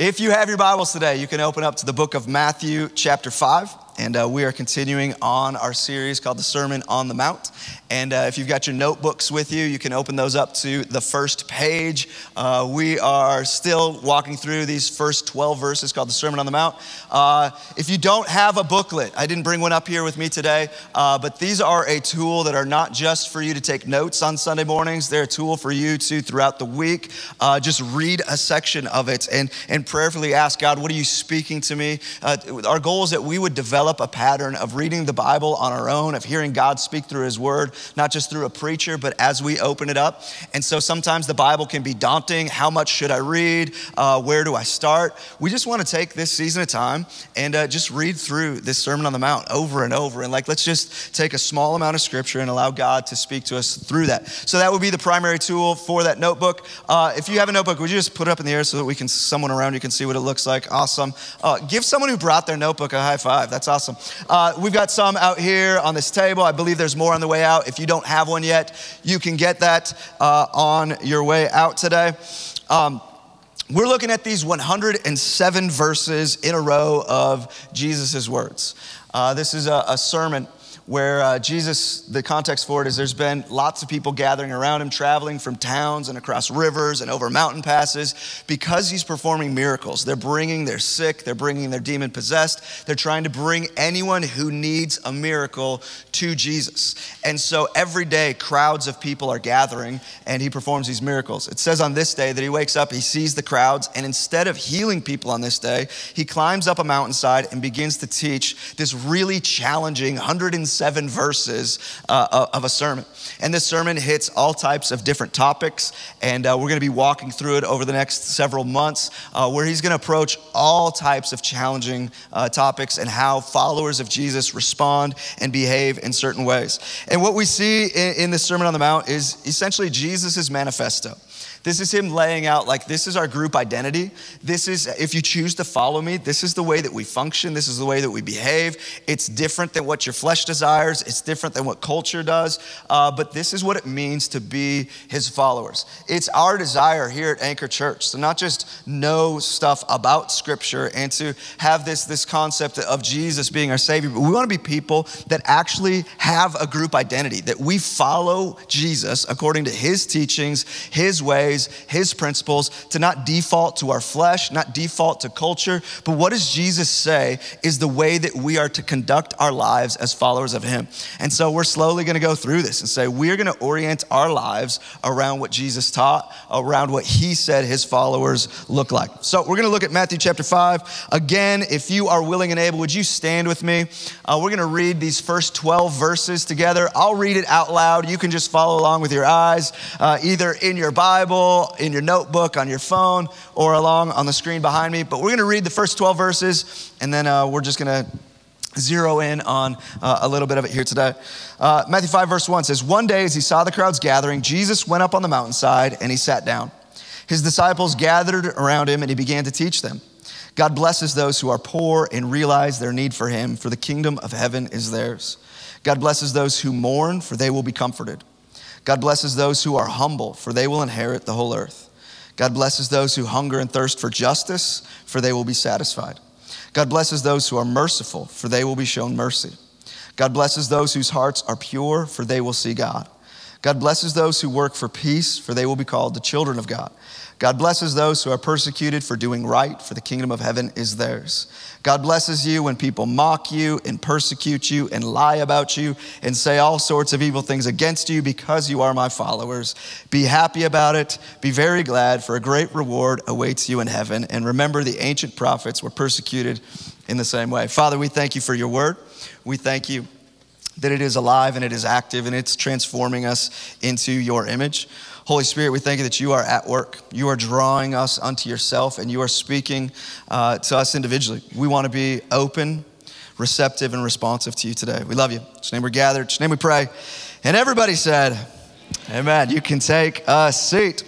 If you have your Bibles today, you can open up to the book of Matthew, chapter 5. And uh, we are continuing on our series called the Sermon on the Mount. And uh, if you've got your notebooks with you, you can open those up to the first page. Uh, we are still walking through these first 12 verses called the Sermon on the Mount. Uh, if you don't have a booklet, I didn't bring one up here with me today, uh, but these are a tool that are not just for you to take notes on Sunday mornings, they're a tool for you to, throughout the week, uh, just read a section of it and, and prayerfully ask God, what are you speaking to me? our goal is that we would develop a pattern of reading the Bible on our own, of hearing God speak through His Word, not just through a preacher, but as we open it up. And so sometimes the Bible can be daunting. How much should I read? Uh, where do I start? We just want to take this season of time and uh, just read through this Sermon on the Mount over and over. And like, let's just take a small amount of scripture and allow God to speak to us through that. So that would be the primary tool for that notebook. Uh, if you have a notebook, would you just put it up in the air so that we can, someone around you can see what it looks like? Awesome. Uh, give someone who brought their notebook a high five. That's awesome. Uh, we've got some out here on this table. I believe there's more on the way out. If you don't have one yet, you can get that uh, on your way out today. Um, we're looking at these 107 verses in a row of Jesus' words. Uh, this is a, a sermon where uh, Jesus, the context for it is there's been lots of people gathering around him, traveling from towns and across rivers and over mountain passes because he's performing miracles. They're bringing their sick, they're bringing their demon possessed, they're trying to bring anyone who needs a miracle to Jesus. And so every day, crowds of people are gathering and he performs these miracles. It says on this day that he wakes up, he sees the crowds, and instead of healing people on this day, he climbs up a mountainside and begins to teach this really challenging 107 seven verses uh, of a sermon. And this sermon hits all types of different topics, and uh, we're going to be walking through it over the next several months, uh, where he's going to approach all types of challenging uh, topics and how followers of Jesus respond and behave in certain ways. And what we see in, in the Sermon on the Mount is essentially Jesus' manifesto. This is him laying out, like, this is our group identity. This is, if you choose to follow me, this is the way that we function. This is the way that we behave. It's different than what your flesh desires, it's different than what culture does. Uh, but this is what it means to be his followers. It's our desire here at Anchor Church to not just know stuff about Scripture and to have this, this concept of Jesus being our Savior, but we want to be people that actually have a group identity, that we follow Jesus according to his teachings, his ways ways, His principles, to not default to our flesh, not default to culture. But what does Jesus say is the way that we are to conduct our lives as followers of Him? And so we're slowly going to go through this and say, we're going to orient our lives around what Jesus taught, around what He said His followers look like. So we're going to look at Matthew chapter 5. Again, if you are willing and able, would you stand with me? Uh, we're going to read these first 12 verses together. I'll read it out loud. You can just follow along with your eyes, uh, either in your Bible Bible, in your notebook, on your phone, or along on the screen behind me. But we're going to read the first 12 verses, and then uh, we're just going to zero in on uh, a little bit of it here today. Uh, Matthew 5, verse 1 says, One day as he saw the crowds gathering, Jesus went up on the mountainside and he sat down. His disciples gathered around him and he began to teach them. God blesses those who are poor and realize their need for him, for the kingdom of heaven is theirs. God blesses those who mourn, for they will be comforted. God blesses those who are humble, for they will inherit the whole earth. God blesses those who hunger and thirst for justice, for they will be satisfied. God blesses those who are merciful, for they will be shown mercy. God blesses those whose hearts are pure, for they will see God. God blesses those who work for peace, for they will be called the children of God. God blesses those who are persecuted for doing right, for the kingdom of heaven is theirs. God blesses you when people mock you and persecute you and lie about you and say all sorts of evil things against you because you are my followers. Be happy about it. Be very glad, for a great reward awaits you in heaven. And remember, the ancient prophets were persecuted in the same way. Father, we thank you for your word. We thank you that it is alive and it is active and it's transforming us into your image. Holy Spirit, we thank you that you are at work. You are drawing us unto yourself and you are speaking uh, to us individually. We want to be open, receptive, and responsive to you today. We love you. In your name we're gathered. In your name we pray. And everybody said, Amen. You can take a seat.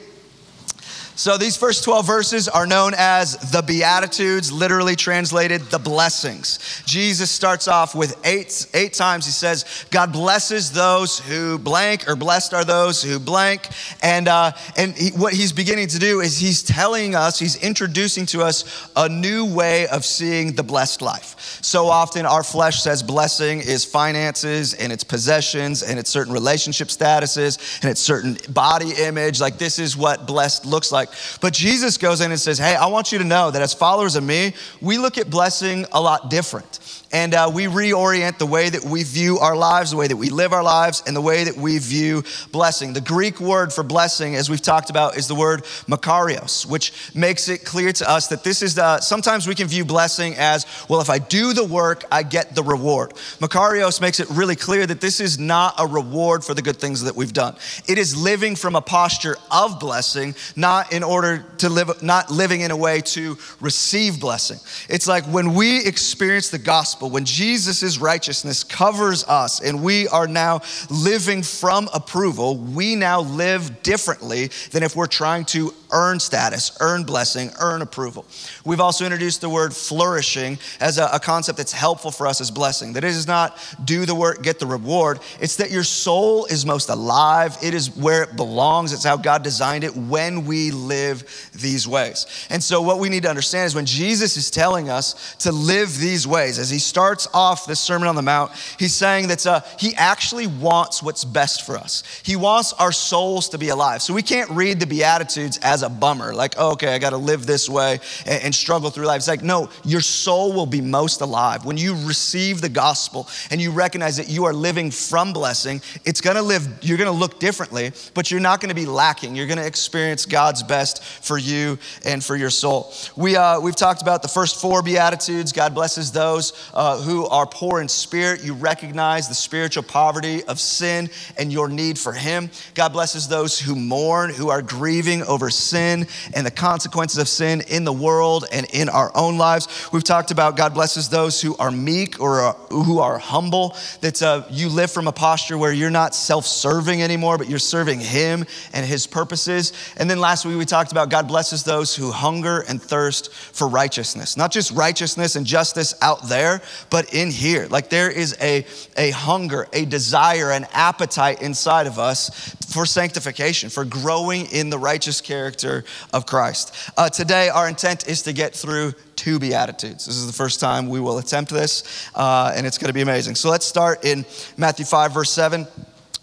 So these first 12 verses are known as the Beatitudes, literally translated the blessings. Jesus starts off with eight, eight times he says, God blesses those who blank, or blessed are those who blank. And, uh, and he, what he's beginning to do is he's telling us, he's introducing to us a new way of seeing the blessed life. So often our flesh says blessing is finances and it's possessions and it's certain relationship statuses and it's certain body image. Like this is what blessed looks like. But Jesus goes in and says, Hey, I want you to know that as followers of me, we look at blessing a lot different and uh, we reorient the way that we view our lives, the way that we live our lives, and the way that we view blessing. The Greek word for blessing, as we've talked about, is the word makarios, which makes it clear to us that this is the, sometimes we can view blessing as, well, if I do the work, I get the reward. Makarios makes it really clear that this is not a reward for the good things that we've done. It is living from a posture of blessing, not in order to live, not living in a way to receive blessing. It's like when we experience the gospel, when Jesus' righteousness covers us and we are now living from approval, we now live differently than if we're trying to earn status, earn blessing, earn approval. We've also introduced the word flourishing as a, a concept that's helpful for us as blessing. That it is not do the work, get the reward. It's that your soul is most alive. It is where it belongs. It's how God designed it when we live these ways. And so, what we need to understand is when Jesus is telling us to live these ways, as he starts off this Sermon on the Mount, he's saying that uh, he actually wants what's best for us. He wants our souls to be alive. So, we can't read the Beatitudes as a bummer, like, oh, okay, I got to live this way and, and struggle through life. It's like, no, your soul will be most alive. When you receive the gospel and you recognize that you are living from blessing, it's going to live, you're going to look differently, but you're not going to be lacking. You're going to experience God's best for you and for your soul. We, uh, we've talked about the first four Beatitudes. God blesses those uh, who are poor in spirit. You recognize the spiritual poverty of sin and your need for Him. God blesses those who mourn, who are grieving over sin and the consequences of sin in the world and in our own lives. We've talked about God blesses those who are meek or uh, who are humble, that uh, you live from a posture where you're not self serving anymore, but you're serving Him and His purposes. And then last week we talked about God blesses those who hunger and thirst for righteousness, not just righteousness and justice out there, but in here. Like there is a, a hunger, a desire, an appetite inside of us for sanctification, for growing in the righteous character of Christ. Uh, today, our intent is to get through two Beatitudes. This is the first time we will attempt this, uh, and it's going to be amazing. So let's start in Matthew 5, verse 7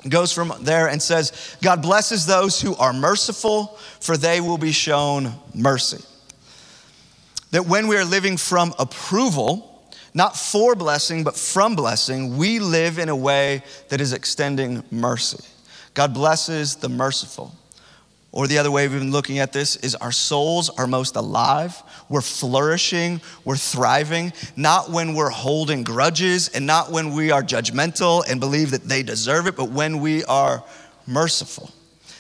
goes from there and says, God blesses those who are merciful, for they will be shown mercy. That when we are living from approval, not for blessing, but from blessing, we live in a way that is extending mercy. God blesses the merciful. Or the other way we've been looking at this is our souls are most alive. We're flourishing, we're thriving, not when we're holding grudges and not when we are judgmental and believe that they deserve it, but when we are merciful.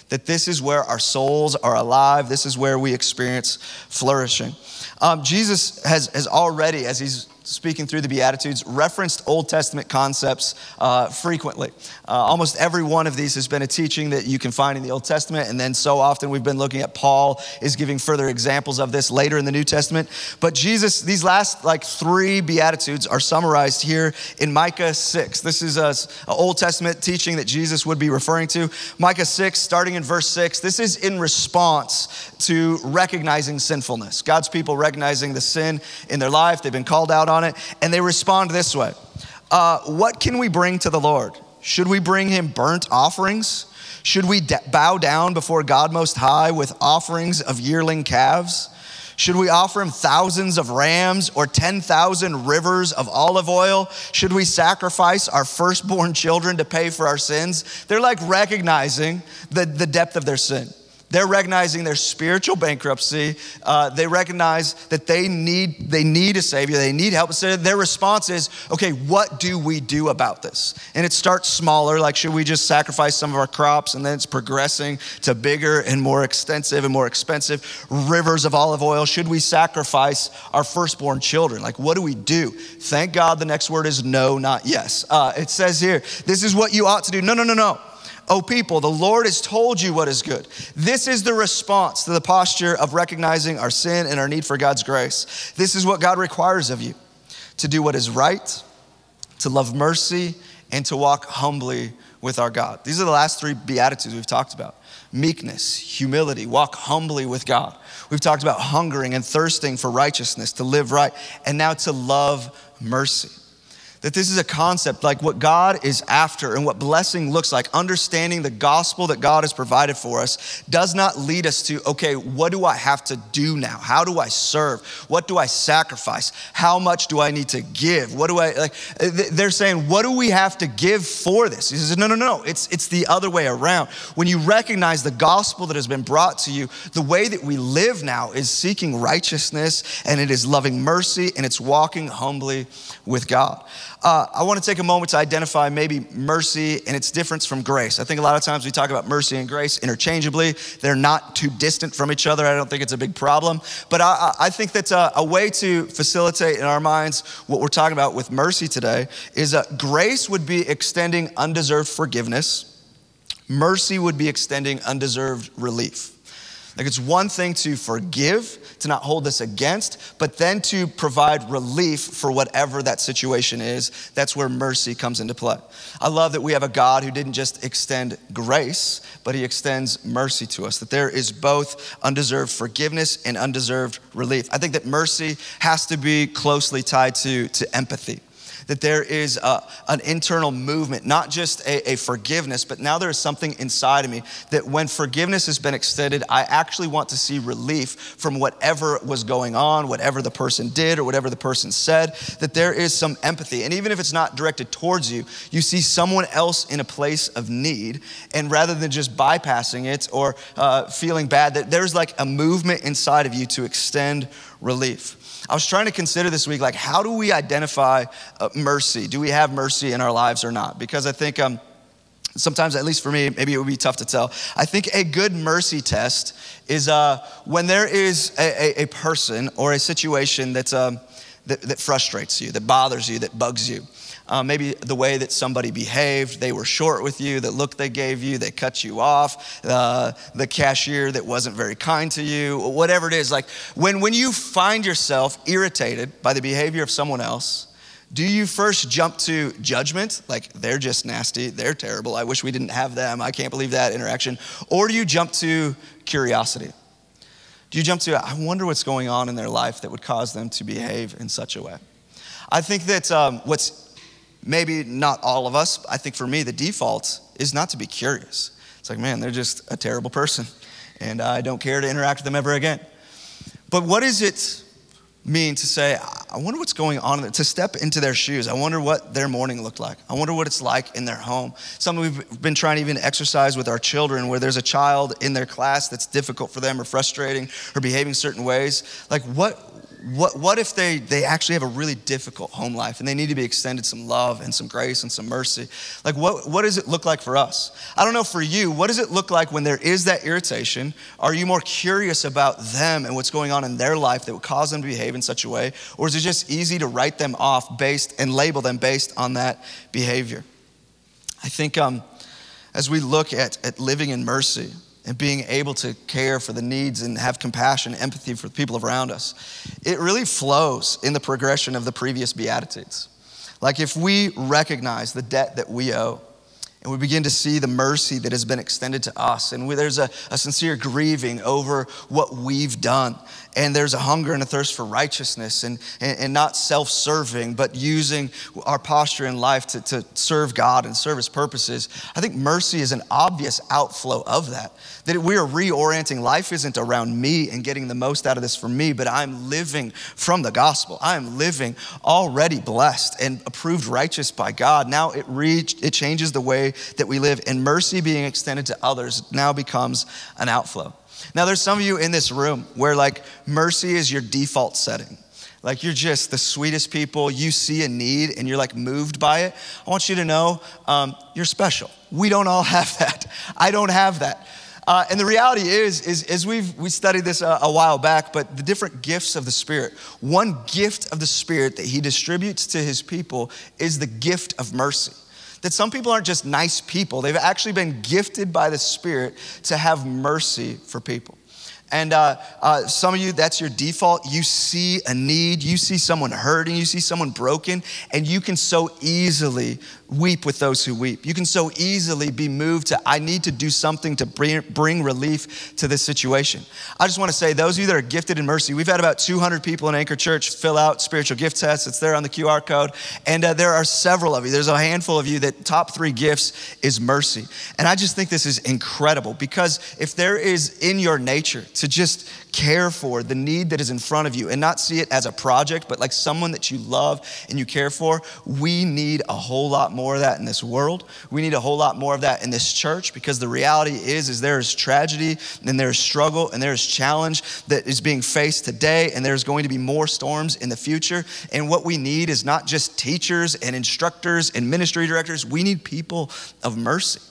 That this is where our souls are alive, this is where we experience flourishing. Um, Jesus has, has already, as he's speaking through the Beatitudes, referenced Old Testament concepts uh, frequently. Uh, almost every one of these has been a teaching that you can find in the Old Testament, and then so often we've been looking at Paul is giving further examples of this later in the New Testament. But Jesus, these last like three Beatitudes are summarized here in Micah 6. This is a, a Old Testament teaching that Jesus would be referring to. Micah 6, starting in verse 6, this is in response to recognizing sinfulness. God's people recognizing the sin in their life, they've been called out on on it, and they respond this way uh, What can we bring to the Lord? Should we bring him burnt offerings? Should we bow down before God Most High with offerings of yearling calves? Should we offer him thousands of rams or 10,000 rivers of olive oil? Should we sacrifice our firstborn children to pay for our sins? They're like recognizing the, the depth of their sin. They're recognizing their spiritual bankruptcy. Uh, they recognize that they need, they need a Savior, they need help. So their response is, okay, what do we do about this? And it starts smaller, like should we just sacrifice some of our crops? And then it's progressing to bigger and more extensive and more expensive rivers of olive oil. Should we sacrifice our firstborn children? Like, what do we do? Thank God the next word is no, not yes. Uh, it says here, this is what you ought to do. No, no, no, no. O people, the Lord has told you what is good. This is the response to the posture of recognizing our sin and our need for God's grace. This is what God requires of you to do what is right, to love mercy, and to walk humbly with our God. These are the last three Beatitudes we've talked about meekness, humility, walk humbly with God. We've talked about hungering and thirsting for righteousness, to live right, and now to love mercy that this is a concept like what God is after and what blessing looks like. Understanding the gospel that God has provided for us does not lead us to, okay, what do I have to do now? How do I serve? What do I sacrifice? How much do I need to give? What do I, like, they're saying, what do we have to give for this? He says, no, no, no, it's, it's the other way around. When you recognize the gospel that has been brought to you, the way that we live now is seeking righteousness and it is loving mercy and it's walking humbly with God. Uh, I want to take a moment to identify maybe mercy and its difference from grace. I think a lot of times we talk about mercy and grace interchangeably. They're not too distant from each other. I don't think it's a big problem. But I, I think that a, a, way to facilitate in our minds what we're talking about with mercy today is that grace would be extending undeserved forgiveness, mercy would be extending undeserved relief. Like it's one thing to forgive, to not hold this against, but then to provide relief for whatever that situation is. That's where mercy comes into play. I love that we have a God who didn't just extend grace, but he extends mercy to us, that there is both undeserved forgiveness and undeserved relief. I think that mercy has to be closely tied to, to empathy that there is a, an internal movement, not just a, a forgiveness, but now there is something inside of me that when forgiveness has been extended, I actually want to see relief from whatever was going on, whatever the person did or whatever the person said, that there is some empathy. And even if it's not directed towards you, you see someone else in a place of need, and rather than just bypassing it or uh, feeling bad, that there's like a movement inside of you to extend relief. I was trying to consider this week, like, how do we identify uh, mercy? Do we have mercy in our lives or not? Because I think um, sometimes, at least for me, maybe it would be tough to tell. I think a good mercy test is uh, when there is a, a, a, person or a situation that's, um, that, that frustrates you, that bothers you, that bugs you uh, maybe the way that somebody behaved, they were short with you, the look they gave you, they cut you off, uh, the cashier that wasn't very kind to you, whatever it is. Like when, when you find yourself irritated by the behavior of someone else, do you first jump to judgment, like they're just nasty, they're terrible, I wish we didn't have them, I can't believe that interaction? Or do you jump to curiosity? Do you jump to, I wonder what's going on in their life that would cause them to behave in such a way? I think that um, what's maybe not all of us, I think for me, the default is not to be curious. It's like, man, they're just a terrible person, and I don't care to interact with them ever again. But what does it mean to say, I wonder what's going on, to step into their shoes? I wonder what their morning looked like. I wonder what it's like in their home. Something we've been trying to even exercise with our children, where there's a child in their class that's difficult for them or frustrating or behaving certain ways. Like, what, what, what if they, they actually have a really difficult home life and they need to be extended some love and some grace and some mercy? Like, what, what does it look like for us? I don't know for you, what does it look like when there is that irritation? Are you more curious about them and what's going on in their life that would cause them to behave in such a way? Or is it just easy to write them off based and label them based on that behavior? I think um, as we look at, at living in mercy, and being able to care for the needs and have compassion, empathy for the people around us, it really flows in the progression of the previous Beatitudes. Like if we recognize the debt that we owe, and we begin to see the mercy that has been extended to us. And we, there's a, a, sincere grieving over what we've done. And there's a hunger and a thirst for righteousness and, and, and not self serving, but using our posture in life to, to serve God and serve His purposes. I think mercy is an obvious outflow of that. That we are reorienting. Life isn't around me and getting the most out of this for me, but I'm living from the gospel. I am living already blessed and approved righteous by God. Now it, reached, it changes the way that we live, and mercy being extended to others now becomes an outflow. Now, there's some of you in this room where like mercy is your default setting. Like you're just the sweetest people. You see a need and you're like moved by it. I want you to know um, you're special. We don't all have that. I don't have that. Uh, and the reality is, is, is we've we studied this a, a, while back, but the different gifts of the Spirit. One gift of the Spirit that He distributes to His people is the gift of mercy That some people aren't just nice people, they've actually been gifted by the Spirit to have mercy for people. And uh, uh, some of you, that's your default. You see a need, you see someone hurting, you see someone broken, and you can so easily weep with those who weep. You can so easily be moved to, I need to do something to bring, bring relief to this situation. I just want to say, those of you that are gifted in mercy, we've had about 200 people in Anchor Church fill out spiritual gift tests. It's there on the QR code. And uh, there are several of you. There's a handful of you that top three gifts is mercy. And I just think this is incredible because if there is in your nature to just care for the need that is in front of you and not see it as a project, but like someone that you love and you care for, we need a whole lot more of that in this world. We need a whole lot more of that in this church because the reality is, is there is tragedy and there is struggle and there is challenge that is being faced today and there's going to be more storms in the future. And what we need is not just teachers and instructors and ministry directors, we need people of mercy.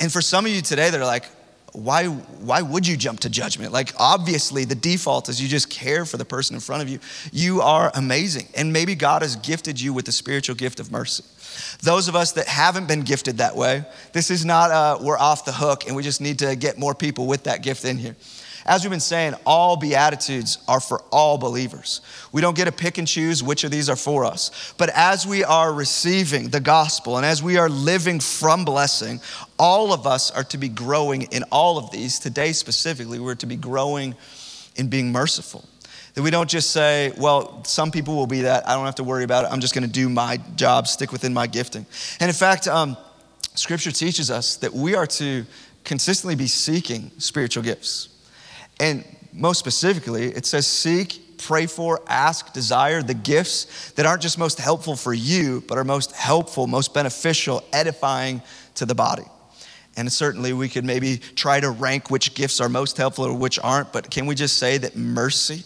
And for some of you today they're like, why, why would you jump to judgment? Like, obviously, the default is you just care for the person in front of you. You are amazing. And maybe God has gifted you with the spiritual gift of mercy. Those of us that haven't been gifted that way, this is not uh, we're off the hook and we just need to get more people with that gift in here. As we've been saying, all Beatitudes are for all believers. We don't get to pick and choose which of these are for us. But as we are receiving the gospel and as we are living from blessing, all of us are to be growing in all of these. Today, specifically, we're to be growing in being merciful. That we don't just say, well, some people will be that. I don't have to worry about it. I'm just going to do my job, stick within my gifting. And in fact, um, scripture teaches us that we are to consistently be seeking spiritual gifts. And most specifically, it says seek, pray for, ask, desire the gifts that aren't just most helpful for you, but are most helpful, most beneficial, edifying to the body. And certainly we could maybe try to rank which gifts are most helpful or which aren't, but can we just say that mercy,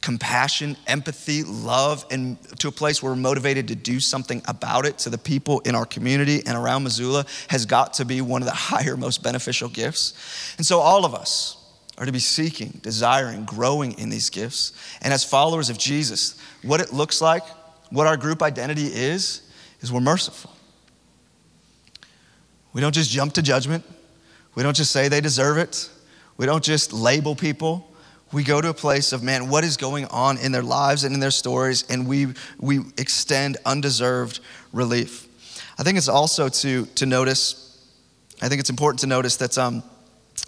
compassion, empathy, love, and to a place where we're motivated to do something about it to the people in our community and around Missoula has got to be one of the higher, most beneficial gifts. And so all of us, are to be seeking, desiring, growing in these gifts. And as followers of Jesus, what it looks like, what our group identity is, is we're merciful. We don't just jump to judgment. We don't just say they deserve it. We don't just label people. We go to a place of, man, what is going on in their lives and in their stories, and we, we extend undeserved relief. I think it's also to, to notice, I think it's important to notice that um,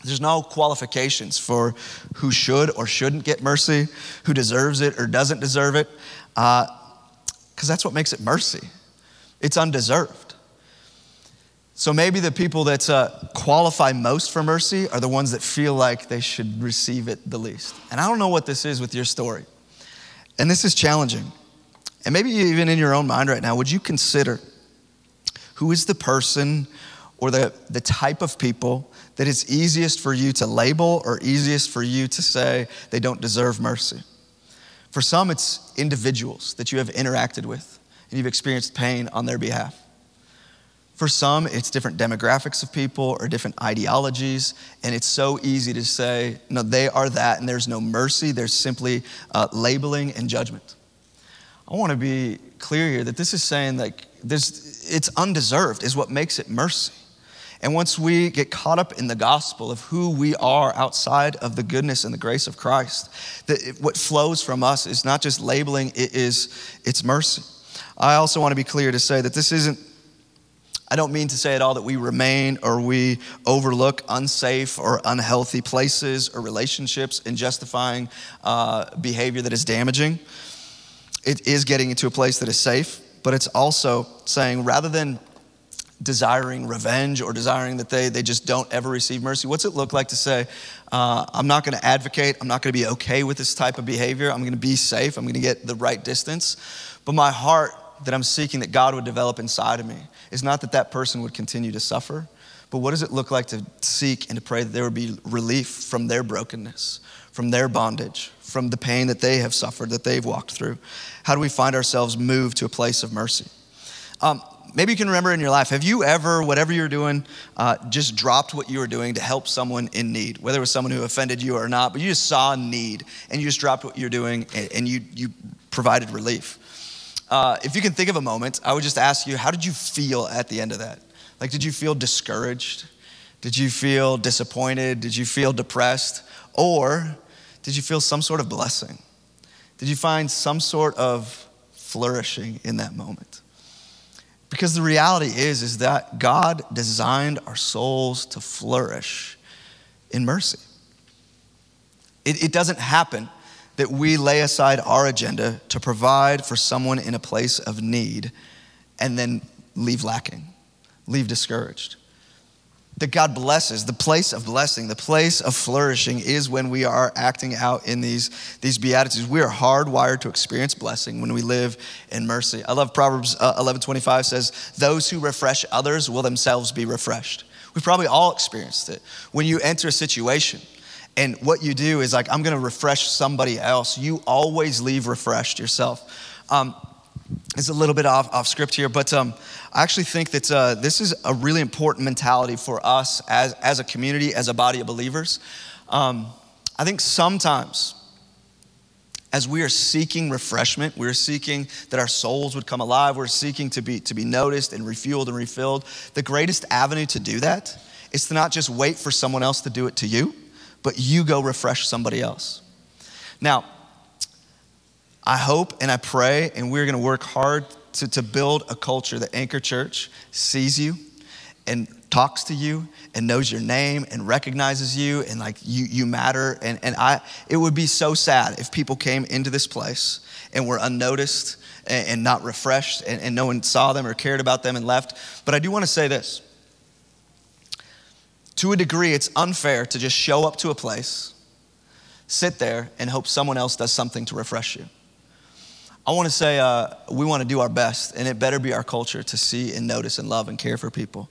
there's no qualifications for who should or shouldn't get mercy, who deserves it or doesn't deserve it, because uh, that's what makes it mercy. It's undeserved. So maybe the people that uh, qualify most for mercy are the ones that feel like they should receive it the least. And I don't know what this is with your story. And this is challenging. And maybe even in your own mind right now, would you consider who is the person or the, the type of people that it's easiest for you to label or easiest for you to say they don't deserve mercy. For some, it's individuals that you have interacted with and you've experienced pain on their behalf. For some, it's different demographics of people or different ideologies, and it's so easy to say, no, they are that, and there's no mercy. There's simply uh, labeling and judgment. I want to be clear here that this is saying like it's undeserved, is what makes it mercy. And once we get caught up in the gospel of who we are outside of the goodness and the grace of Christ, that what flows from us is not just labeling, it is it's mercy. I also want to be clear to say that this isn't I don't mean to say at all that we remain or we overlook unsafe or unhealthy places or relationships in justifying uh, behavior that is damaging. It is getting into a place that is safe, but it's also saying rather than desiring revenge or desiring that they, they just don't ever receive mercy? What's it look like to say, uh, I'm not going to advocate, I'm not going to be okay with this type of behavior, I'm going to be safe, I'm going to get the right distance, but my heart that I'm seeking that God would develop inside of me is not that that person would continue to suffer, but what does it look like to seek and to pray that there would be relief from their brokenness, from their bondage, from the pain that they have suffered, that they've walked through? How do we find ourselves moved to a place of mercy? Um, maybe you can remember in your life have you ever whatever you're doing uh, just dropped what you were doing to help someone in need whether it was someone who offended you or not but you just saw a need and you just dropped what you're doing and, and you, you provided relief uh, if you can think of a moment, I would just ask you, how did you feel at the end of that? Like, did you feel discouraged? Did you feel disappointed? Did you feel depressed? Or did you feel some sort of blessing? Did you find some sort of flourishing in that moment? Because the reality is, is that God designed our souls to flourish in mercy. It, it doesn't happen that we lay aside our agenda to provide for someone in a place of need and then leave lacking, leave discouraged. That God blesses, the place of blessing, the place of flourishing is when we are acting out in these, these Beatitudes. We are hardwired to experience blessing when we live in mercy. I love Proverbs uh, 11 25 says, Those who refresh others will themselves be refreshed. We've probably all experienced it. When you enter a situation, and what you do is like, I'm gonna refresh somebody else. You always leave refreshed yourself. Um, it's a little bit off, off script here, but um, I actually think that uh, this is a really important mentality for us as, as a community, as a body of believers. Um, I think sometimes, as we are seeking refreshment, we're seeking that our souls would come alive, we're seeking to be, to be noticed and refueled and refilled. The greatest avenue to do that is to not just wait for someone else to do it to you, but you go refresh somebody else. Now, I hope and I pray, and we're gonna work hard to, to build a culture that Anchor Church sees you and talks to you and knows your name and recognizes you and like you, you matter. And, and I, it would be so sad if people came into this place and were unnoticed and, and not refreshed and, and no one saw them or cared about them and left. But I do wanna say this to a degree, it's unfair to just show up to a place, sit there, and hope someone else does something to refresh you. I want to say uh, we want to do our best, and it better be our culture to see and notice and love and care for people.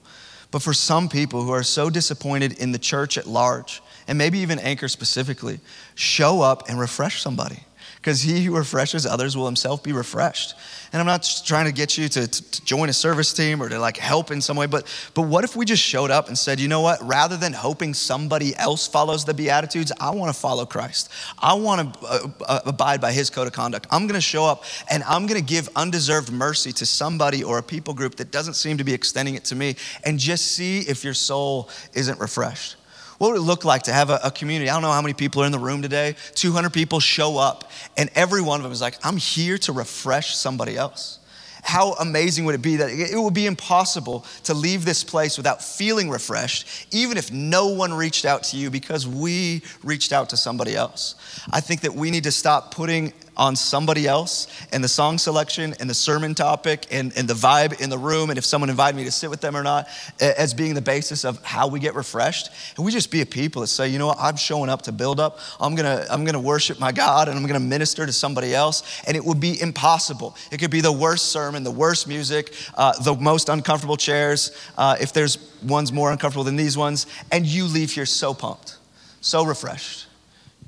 But for some people who are so disappointed in the church at large, and maybe even Anchor specifically, show up and refresh somebody because he who refreshes others will himself be refreshed. And I'm not trying to get you to, to, to, join a service team or to like help in some way, but, but what if we just showed up and said, you know what, rather than hoping somebody else follows the Beatitudes, I wanna follow Christ. I wanna uh, uh, abide by his code of conduct. I'm gonna show up and I'm gonna give undeserved mercy to somebody or a people group that doesn't seem to be extending it to me and just see if your soul isn't refreshed. What would it look like to have a, a, community? I don't know how many people are in the room today. 200 people show up, and every one of them is like, I'm here to refresh somebody else. How amazing would it be that it would be impossible to leave this place without feeling refreshed, even if no one reached out to you because we reached out to somebody else? I think that we need to stop putting on somebody else and the song selection and the sermon topic and, and the vibe in the room and if someone invited me to sit with them or not as being the basis of how we get refreshed. And we just be a people that say, you know what, I'm showing up to build up. I'm gonna, I'm gonna worship my God and I'm gonna minister to somebody else. And it would be impossible. It could be the worst sermon, the worst music, uh, the most uncomfortable chairs, uh, if there's ones more uncomfortable than these ones, and you leave here so pumped, so refreshed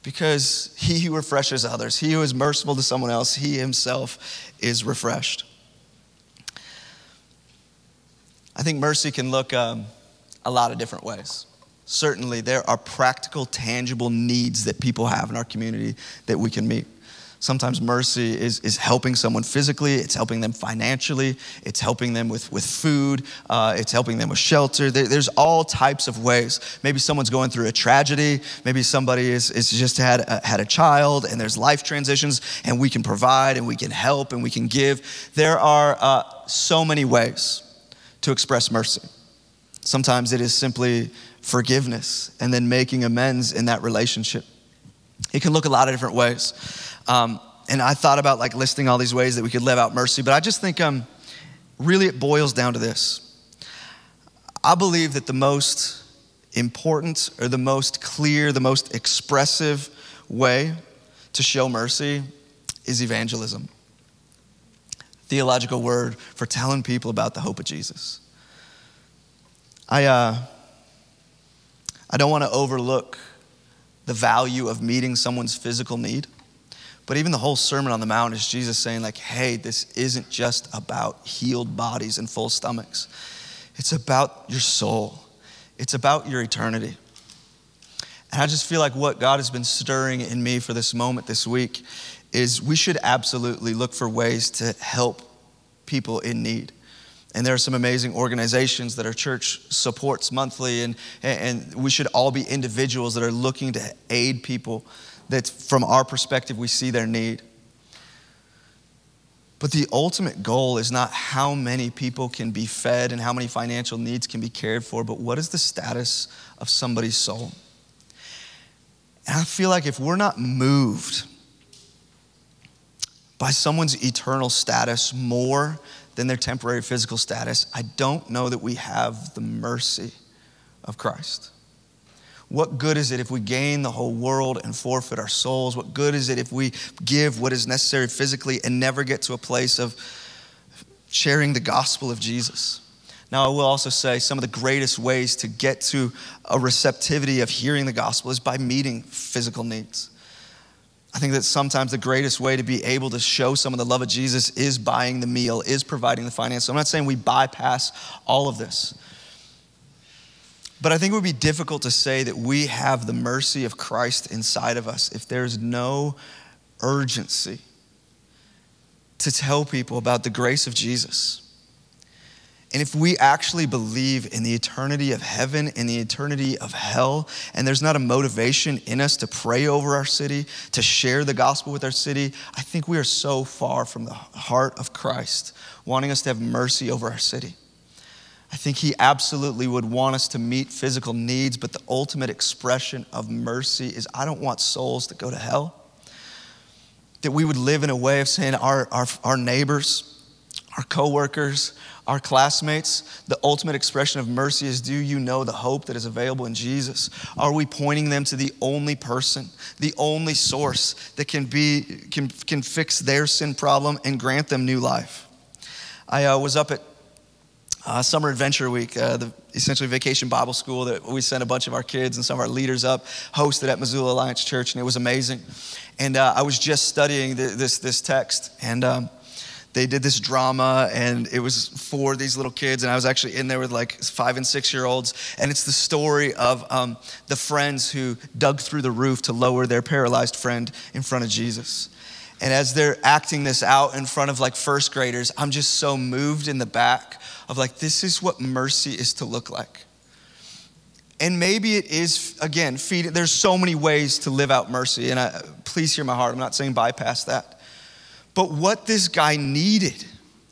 because he who refreshes others, he who is merciful to someone else, he himself is refreshed. I think mercy can look um, a lot of different ways. Certainly, there are practical, tangible needs that people have in our community that we can meet. Sometimes mercy is, is helping someone physically, it's helping them financially, it's helping them with, with food, uh, it's helping them with shelter. There, there's all types of ways. Maybe someone's going through a tragedy, maybe somebody is, is just had a, had a child and there's life transitions, and we can provide and we can help and we can give. There are uh, so many ways to express mercy. Sometimes it is simply forgiveness and then making amends in that relationship. It can look a lot of different ways. Um, and I thought about like listing all these ways that we could live out mercy, but I just think um, really it boils down to this. I believe that the most important or the most clear, the most expressive way to show mercy is evangelism. Theological word for telling people about the hope of Jesus. I, uh, I don't want to overlook the value of meeting someone's physical need. But even the whole Sermon on the Mount is Jesus saying, like, hey, this isn't just about healed bodies and full stomachs. It's about your soul. It's about your eternity. And I just feel like what God has been stirring in me for this moment this week is we should absolutely look for ways to help people in need. And there are some amazing organizations that our church supports monthly, and, and we should all be individuals that are looking to aid people that, from our perspective, we see their need. But the ultimate goal is not how many people can be fed and how many financial needs can be cared for, but what is the status of somebody's soul? And I feel like if we're not moved by someone's eternal status more than their temporary physical status, I don't know that we have the mercy of Christ. What good is it if we gain the whole world and forfeit our souls? What good is it if we give what is necessary physically and never get to a place of sharing the gospel of Jesus? Now, I will also say some of the greatest ways to get to a receptivity of hearing the gospel is by meeting physical needs. I think that sometimes the greatest way to be able to show some of the love of Jesus is buying the meal, is providing the finance. So I'm not saying we bypass all of this. But I think it would be difficult to say that we have the mercy of Christ inside of us if there's no urgency to tell people about the grace of Jesus. And if we actually believe in the eternity of heaven and the eternity of hell, and there's not a motivation in us to pray over our city, to share the gospel with our city, I think we are so far from the heart of Christ, wanting us to have mercy over our city. I think he absolutely would want us to meet physical needs, but the ultimate expression of mercy is I don't want souls to go to hell. That we would live in a way of saying our, our, our neighbors, our coworkers, our classmates, the ultimate expression of mercy is do you know the hope that is available in Jesus? Are we pointing them to the only person, the only source that can, be, can, can fix their sin problem and grant them new life? I uh, was up at uh, Summer Adventure Week, uh, the essentially vacation Bible school that we sent a bunch of our kids and some of our leaders up, hosted at Missoula Alliance Church, and it was amazing. And uh, I was just studying this, this text, and um, they did this drama, and it was for these little kids, and I was actually in there with like five and six year olds, and it's the story of um, the friends who dug through the roof to lower their paralyzed friend in front of Jesus. And as they're acting this out in front of like first graders, I'm just so moved in the back of like, this is what mercy is to look like. And maybe it is, again, feed, there's so many ways to live out mercy. And I, please hear my heart. I'm not saying bypass that. But what this guy needed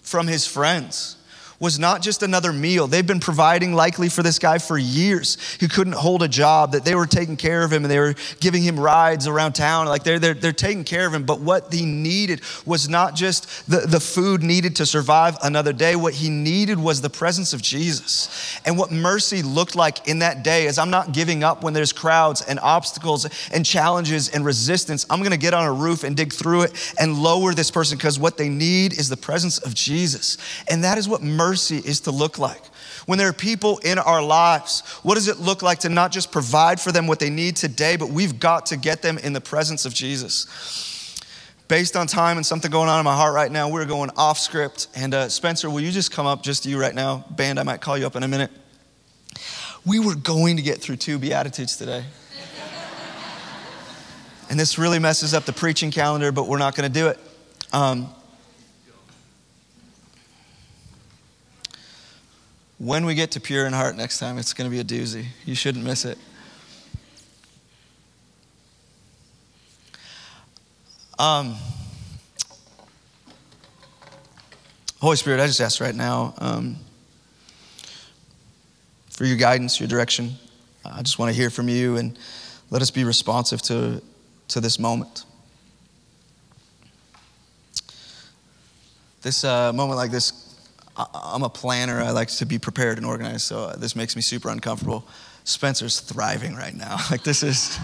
from his friends was not just another meal. They've been providing likely for this guy for years. He couldn't hold a job, that they were taking care of him and they were giving him rides around town. Like they're, they're, they're taking care of him. But what he needed was not just the, the food needed to survive another day. What he needed was the presence of Jesus. And what mercy looked like in that day is I'm not giving up when there's crowds and obstacles and challenges and resistance. I'm going to get on a roof and dig through it and lower this person because what they need is the presence of Jesus. And that is what mercy mercy is to look like. When there are people in our lives, what does it look like to not just provide for them what they need today, but we've got to get them in the presence of Jesus? Based on time and something going on in my heart right now, we're going off script. And uh, Spencer, will you just come up, just you right now? Band, I might call you up in a minute. We were going to get through two Beatitudes today. and this really messes up the preaching calendar, but we're not going to do it. Um, When we get to pure in heart next time, it's going to be a doozy. You shouldn't miss it. Um, Holy Spirit, I just ask right now um, for your guidance, your direction. I just want to hear from you and let us be responsive to, to this moment. This uh, moment like this I'm a planner. I like to be prepared and organized, so this makes me super uncomfortable. Spencer's thriving right now. Like, this is,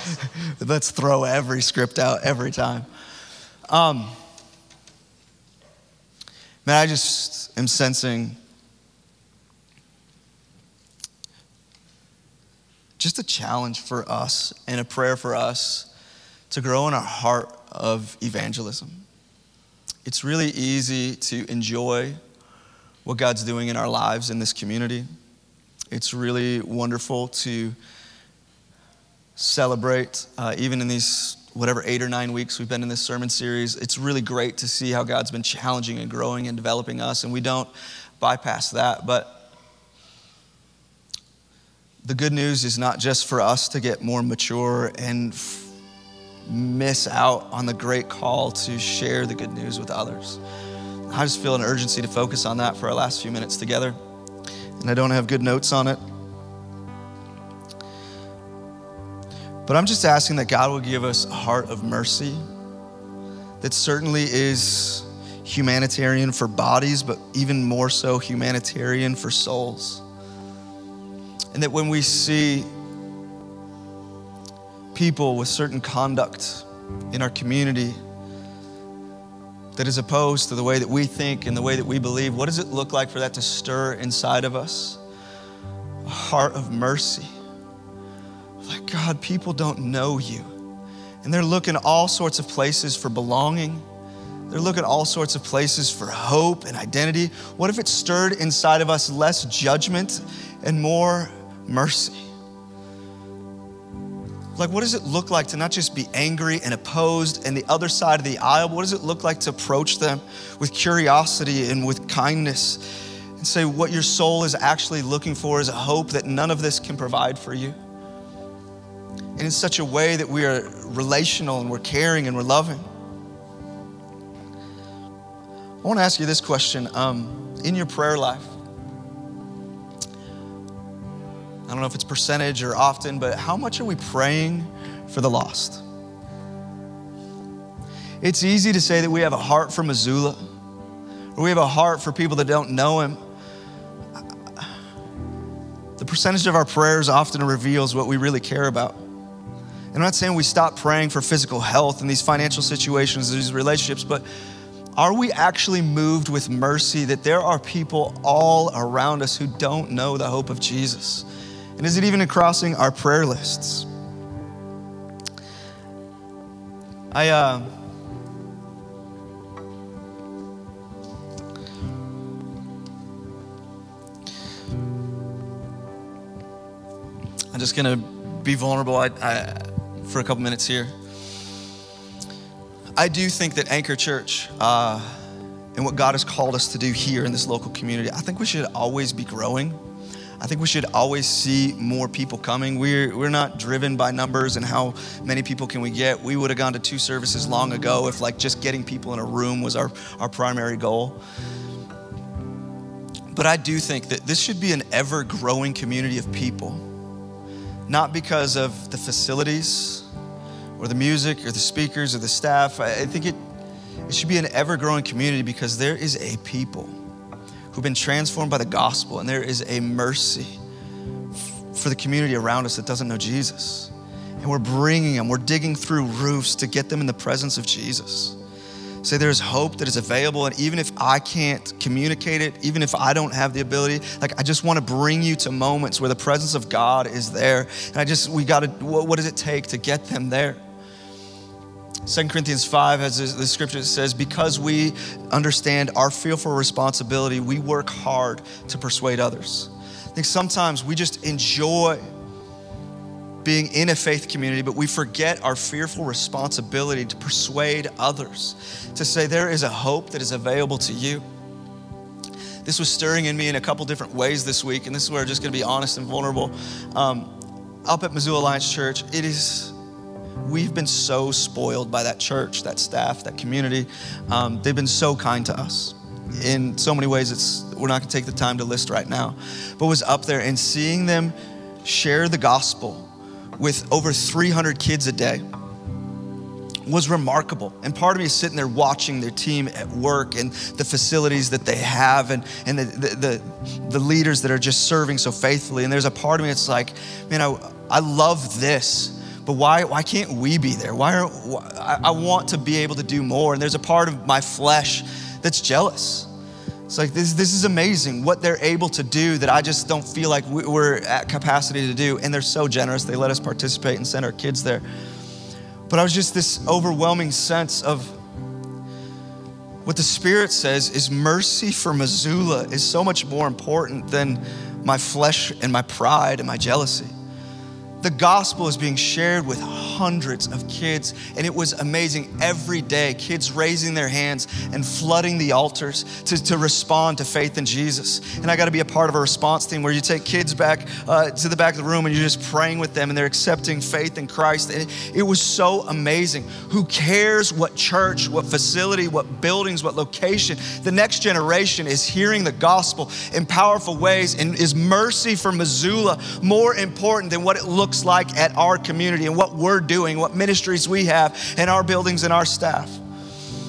let's throw every script out every time. Um, man, I just am sensing just a challenge for us and a prayer for us to grow in our heart of evangelism. It's really easy to enjoy what God's doing in our lives in this community. It's really wonderful to celebrate, uh, even in these whatever eight or nine weeks we've been in this sermon series. It's really great to see how God's been challenging and growing and developing us, and we don't bypass that. But the good news is not just for us to get more mature and f- miss out on the great call to share the good news with others. I just feel an urgency to focus on that for our last few minutes together. And I don't have good notes on it. But I'm just asking that God will give us a heart of mercy that certainly is humanitarian for bodies, but even more so humanitarian for souls. And that when we see people with certain conduct in our community that is opposed to the way that we think and the way that we believe, what does it look like for that to stir inside of us? A heart of mercy like, God, people don't know you. And they're looking all sorts of places for belonging. They're looking all sorts of places for hope and identity. What if it stirred inside of us less judgment and more mercy? Like, what does it look like to not just be angry and opposed and the other side of the aisle, what does it look like to approach them with curiosity and with kindness and say, what your soul is actually looking for is a hope that none of this can provide for you? and in such a way that we are relational and we're caring and we're loving. I want to ask you this question um, in your prayer life. I don't know if it's percentage or often, but how much are we praying for the lost? It's easy to say that we have a heart for Missoula, or we have a heart for people that don't know Him. The percentage of our prayers often reveals what we really care about. And I'm not saying we stop praying for physical health and these financial situations, these relationships, but are we actually moved with mercy that there are people all around us who don't know the hope of Jesus? And is it even crossing our prayer lists? I, uh, I'm just gonna be vulnerable. I, I for a couple minutes here. I do think that Anchor Church uh, and what God has called us to do here in this local community, I think we should always be growing. I think we should always see more people coming. We're, we're not driven by numbers and how many people can we get. We would have gone to two services long ago if like just getting people in a room was our, our primary goal. But I do think that this should be an ever growing community of people, not because of the facilities, or the music or the speakers or the staff. I think it, it should be an ever growing community because there is a people who've been transformed by the gospel and there is a mercy for the community around us that doesn't know Jesus. And we're bringing them, we're digging through roofs to get them in the presence of Jesus. Say there's hope that is available, and even if I can't communicate it, even if I don't have the ability, like I just want to bring you to moments where the presence of God is there. And I just, we got to, what, what does it take to get them there? 2 Corinthians 5 has the scripture that says, Because we understand our fearful responsibility, we work hard to persuade others. I think sometimes we just enjoy being in a faith community, but we forget our fearful responsibility to persuade others, to say there is a hope that is available to you. This was stirring in me in a couple different ways this week, and this is where I'm just gonna be honest and vulnerable. Um, up at Missoula Alliance Church, it is We've been so spoiled by that church, that staff, that community. Um, they've been so kind to us. In so many ways, it's we're not going to take the time to list right now, but was up there and seeing them share the gospel with over 300 kids a day was remarkable. And part of me is sitting there watching their team at work and the facilities that they have and, and the, the, the, the leaders that are just serving so faithfully. And there's a part of me that's like, man, I, I love this but why, why can't we be there? Why are, why, I want to be able to do more. And there's a part of my flesh that's jealous. It's like, this, this is amazing what they're able to do that I just don't feel like we're at capacity to do. And they're so generous. They let us participate and send our kids there. But I was just this overwhelming sense of what the Spirit says is mercy for Missoula is so much more important than my flesh and my pride and my jealousy the gospel is being shared with hundreds of kids, and it was amazing every day. Kids raising their hands and flooding the altars to, to respond to faith in Jesus. And I got to be a part of a response team where you take kids back uh, to the back of the room and you're just praying with them and they're accepting faith in Christ. And it, it was so amazing. Who cares what church, what facility, what buildings, what location? The next generation is hearing the gospel in powerful ways, and is mercy for Missoula more important than what it looks looks like at our community and what we're doing, what ministries we have and our buildings and our staff.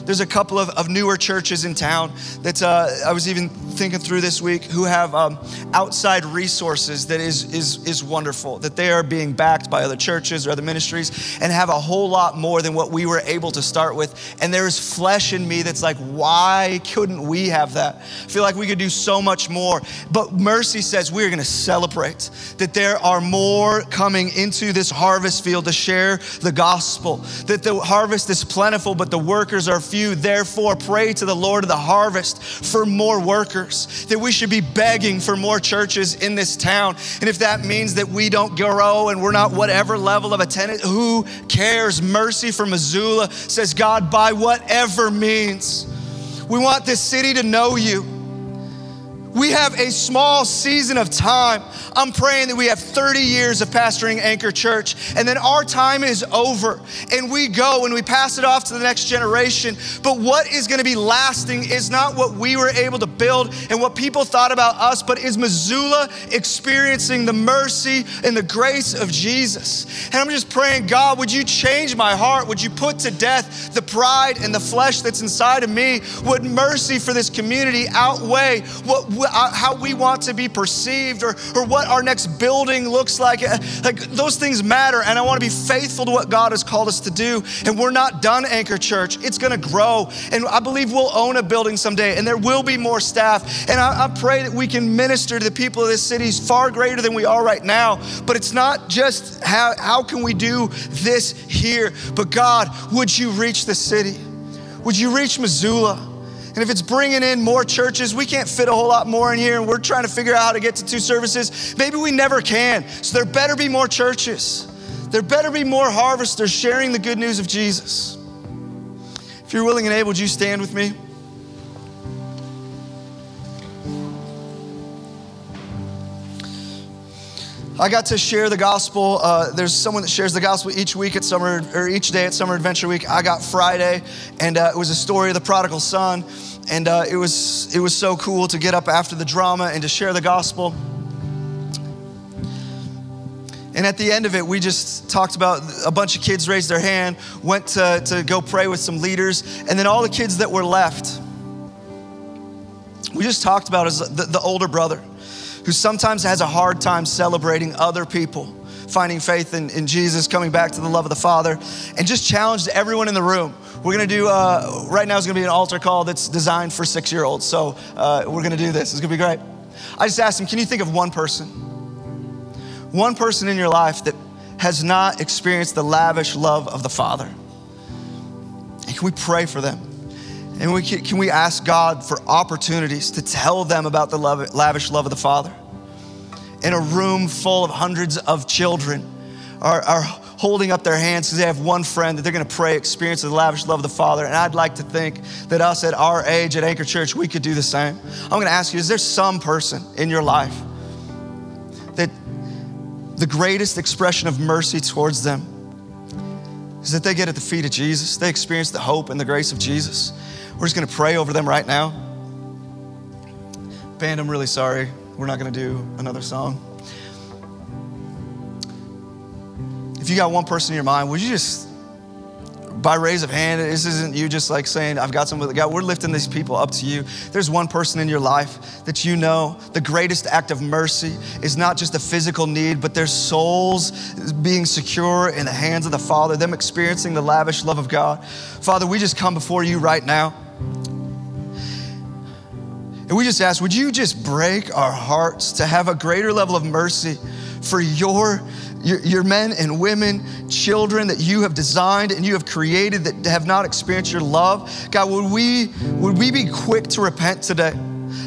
There's a couple of, of newer churches in town that uh, I was even thinking through this week who have um, outside resources that is, is, is wonderful, that they are being backed by other churches or other ministries and have a whole lot more than what we were able to start with. And there is flesh in me that's like, why couldn't we have that? I feel like we could do so much more. But mercy says we're going to celebrate that there are more coming into this harvest field to share the gospel, that the harvest is plentiful, but the workers are few. Therefore, pray to the Lord of the harvest for more workers, that we should be begging for more churches in this town. And if that means that we don't grow and we're not whatever level of attendance, who cares? Mercy for Missoula says, God, by whatever means, we want this city to know you. We have a small season of time. I'm praying that we have 30 years of pastoring Anchor Church, and then our time is over, and we go and we pass it off to the next generation. But what is going to be lasting is not what we were able to build and what people thought about us, but is Missoula experiencing the mercy and the grace of Jesus. And I'm just praying, God, would you change my heart? Would you put to death the pride and the flesh that's inside of me? Would mercy for this community outweigh what how we want to be perceived or, or what our next building looks like. Uh, like those things matter. And I want to be faithful to what God has called us to do. And we're not done, Anchor Church. It's going to grow. And I believe we'll own a building someday and there will be more staff. And I, I pray that we can minister to the people of this city far greater than we are right now. But it's not just how, how can we do this here, but God, would you reach the city? Would you reach Missoula? And if it's bringing in more churches, we can't fit a whole lot more in here, and we're trying to figure out how to get to two services. Maybe we never can. So there better be more churches. There better be more harvesters sharing the good news of Jesus. If you're willing and able, would you stand with me? I got to share the gospel. Uh, there's someone that shares the gospel each week at summer or each day at Summer Adventure Week. I got Friday, and uh, it was a story of the prodigal son, and uh, it was it was so cool to get up after the drama and to share the gospel. And at the end of it, we just talked about a bunch of kids raised their hand, went to, to go pray with some leaders, and then all the kids that were left, we just talked about as the, the older brother who sometimes has a hard time celebrating other people finding faith in, in Jesus, coming back to the love of the Father, and just challenged everyone in the room. We're gonna do, uh, right now is gonna be an altar call that's designed for six year olds. So uh, we're gonna do this. It's gonna be great. I just asked him, can you think of one person? One person in your life that has not experienced the lavish love of the Father. And can we pray for them? And we can, can we ask God for opportunities to tell them about the love, lavish love of the Father? In a room full of hundreds of children are, are holding up their hands because they have one friend that they're going to pray, experience the lavish love of the Father. And I'd like to think that us at our age at Anchor Church, we could do the same. I'm going to ask you is there some person in your life that the greatest expression of mercy towards them is that they get at the feet of Jesus? They experience the hope and the grace of Jesus. We're just going to pray over them right now. Band, I'm really sorry. We're not going to do another song. If you got one person in your mind, would you just, by raise of hand, this isn't you just like saying, I've got something with God. We're lifting these people up to you. There's one person in your life that you know the greatest act of mercy is not just a physical need, but their souls being secure in the hands of the Father, them experiencing the lavish love of God. Father, we just come before you right now. And we just ask, would you just break our hearts to have a greater level of mercy for your, your, your, men and women, children that you have designed and you have created that have not experienced your love? God, would we, would we be quick to repent today?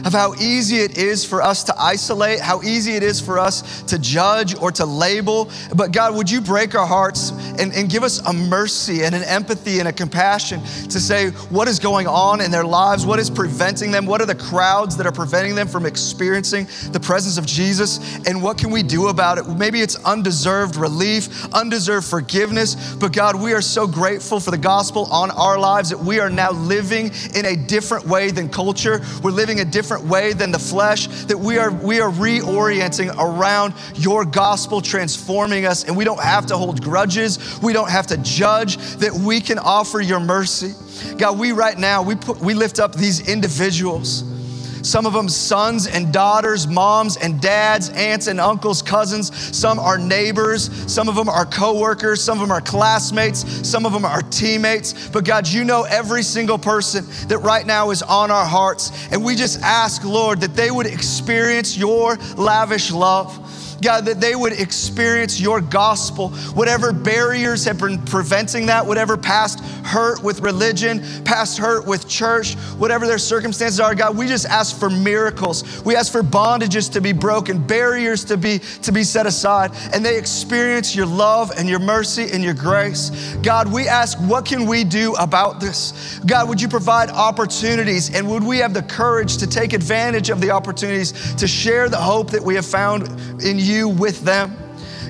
Of how easy it is for us to isolate, how easy it is for us to judge or to label. But God, would you break our hearts and, and give us a mercy and an empathy and a compassion to say what is going on in their lives, what is preventing them, what are the crowds that are preventing them from experiencing the presence of Jesus, and what can we do about it? Maybe it's undeserved relief, undeserved forgiveness, but God, we are so grateful for the gospel on our lives that we are now living in a different way than culture. We're living a different way than the flesh, that we are, we are reorienting around your gospel transforming us, and we don't have to hold grudges, we don't have to judge, that we can offer your mercy. God, we right now, we, put, we lift up these individuals some of them sons and daughters, moms and dads, aunts and uncles, cousins. Some are neighbors. Some of them are coworkers. Some of them are classmates. Some of them are teammates. But God, you know every single person that right now is on our hearts. And we just ask, Lord, that they would experience your lavish love. God, that they would experience your gospel. Whatever barriers have been preventing that, whatever past hurt with religion, past hurt with church, whatever their circumstances are, God, we just ask for miracles. We ask for bondages to be broken, barriers to be, to be set aside, and they experience your love and your mercy and your grace. God, we ask, what can we do about this? God, would you provide opportunities and would we have the courage to take advantage of the opportunities to share the hope that we have found in you with them?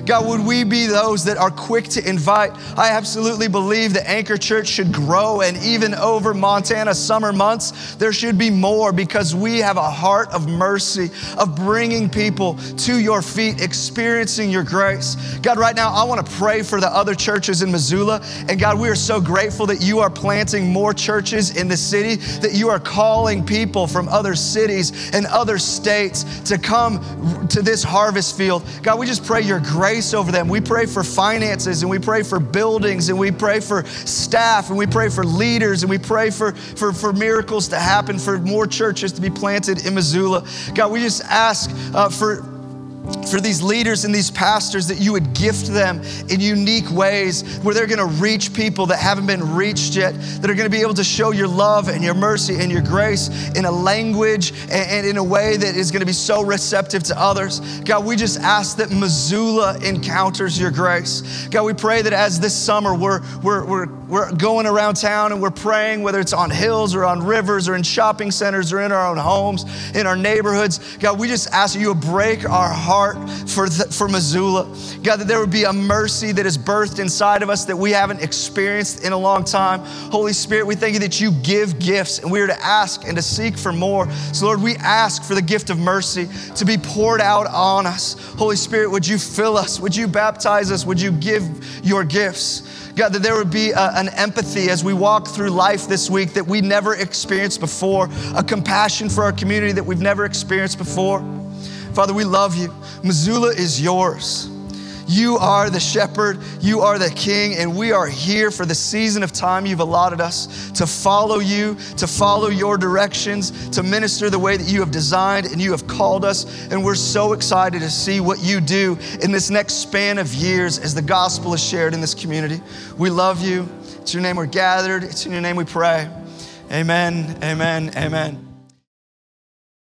God, would we be those that are quick to invite? I absolutely believe that Anchor Church should grow, and even over Montana summer months, there should be more because we have a heart of mercy, of bringing people to your feet, experiencing your grace. God, right now, I want to pray for the other churches in Missoula. And God, we are so grateful that you are planting more churches in the city, that you are calling people from other cities and other states to come to this harvest field. God, we just pray your grace grace over them. We pray for finances and we pray for buildings and we pray for staff and we pray for leaders and we pray for, for, for miracles to happen, for more churches to be planted in Missoula. God, we just ask uh, for for these leaders and these pastors that you would gift them in unique ways where they're going to reach people that haven't been reached yet, that are going to be able to show your love and your mercy and your grace in a language and, in a way that is going to be so receptive to others. God, we just ask that Missoula encounters your grace. God, we pray that as this summer we're, we're, we're, we're going around town and we're praying, whether it's on hills or on rivers or in shopping centers or in our own homes, in our neighborhoods, God, we just ask you to break our heart for, the, for Missoula. God, that there would be a mercy that is birthed inside of us that we haven't experienced in a long time. Holy Spirit, we thank you that you give gifts and we are to ask and to seek for more. So, Lord, we ask for the gift of mercy to be poured out on us. Holy Spirit, would you fill us? Would you baptize us? Would you give your gifts? God, that there would be a, an empathy as we walk through life this week that we never experienced before, a compassion for our community that we've never experienced before. Father, we love you. Missoula is yours. You are the shepherd, you are the king, and we are here for the season of time you've allotted us to follow you, to follow your directions, to minister the way that you have designed and you have called us. And we're so excited to see what you do in this next span of years as the gospel is shared in this community. We love you. It's your name we're gathered, it's in your name we pray. Amen, amen, amen.